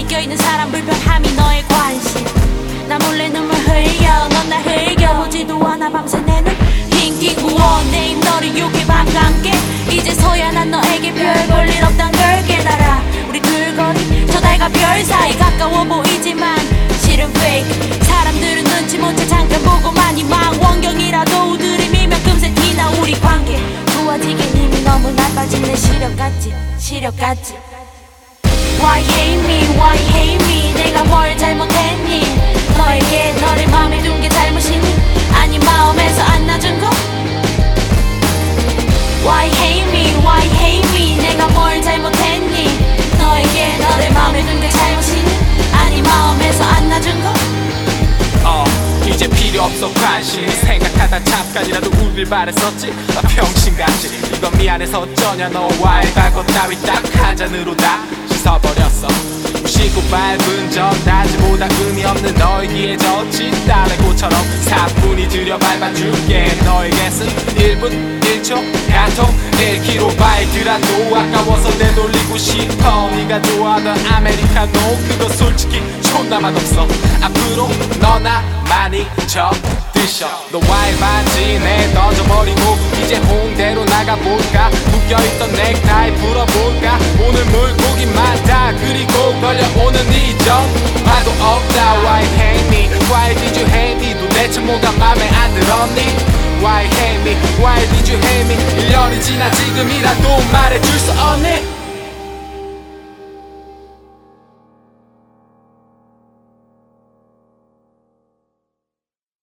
너의 껴있는 사람 불편함이 너의 관심. 나 몰래 눈물 흘려 넌나 흘겨 보지도 않아 밤새 내는 흰기 구원 내 입너를 욕해 밤과 함께. 이제서야 난 너에게 별 볼 일 없단 걸 깨달아. 우리 둘거리 저 달과 별 사이 가까워 보이지만 실은 fake. 사람들은 눈치 못 채 잠깐 보고만 이망. 원경이라도 들이밀며 금세 티나 우리 관계. 좋아지게 님이 너무 나빠진 내 시력 같지 시력 같지. Why hate me, why hate me 내가 뭘 잘못했니? 너에게 너를 마음에 둔 게 잘못이니? 아니 마음에서 안 놔준 거? Why hate me, why hate me 내가 뭘 잘못했니? 너에게 너를 마음에 둔 게 잘못이니? 아니 마음에서 안 놔준 거? 어 이제 필요 없어 관심 생각하다 잠깐이라도 울길 바랬었지. 나 병신같이 이건 미안해서 어쩌냐 너와의 과거 따위 딱 한 잔으로 다 씻어버렸어. 무시고 밟은 전다지보다 의미 없는 너에게 젖힌 딸레고처럼 사뿐히 들여 밟아줄게. 너에게 쓴 1분 1초 카톡 1kb라도 아까워서 내돌리고 싶어. 네가 좋아하던 아메리카노 그거 솔직히 존나 맛없어. 앞으로 너나 많이 접드셔. 너와의 반지 내 던져버리고 이제 홍대로 나가볼까? 묶여있던 넥타이 풀어볼까? 오늘 물 Why hate me? Why did you hate me? 1년이 지나 지금이라도 말해줄 수 없니?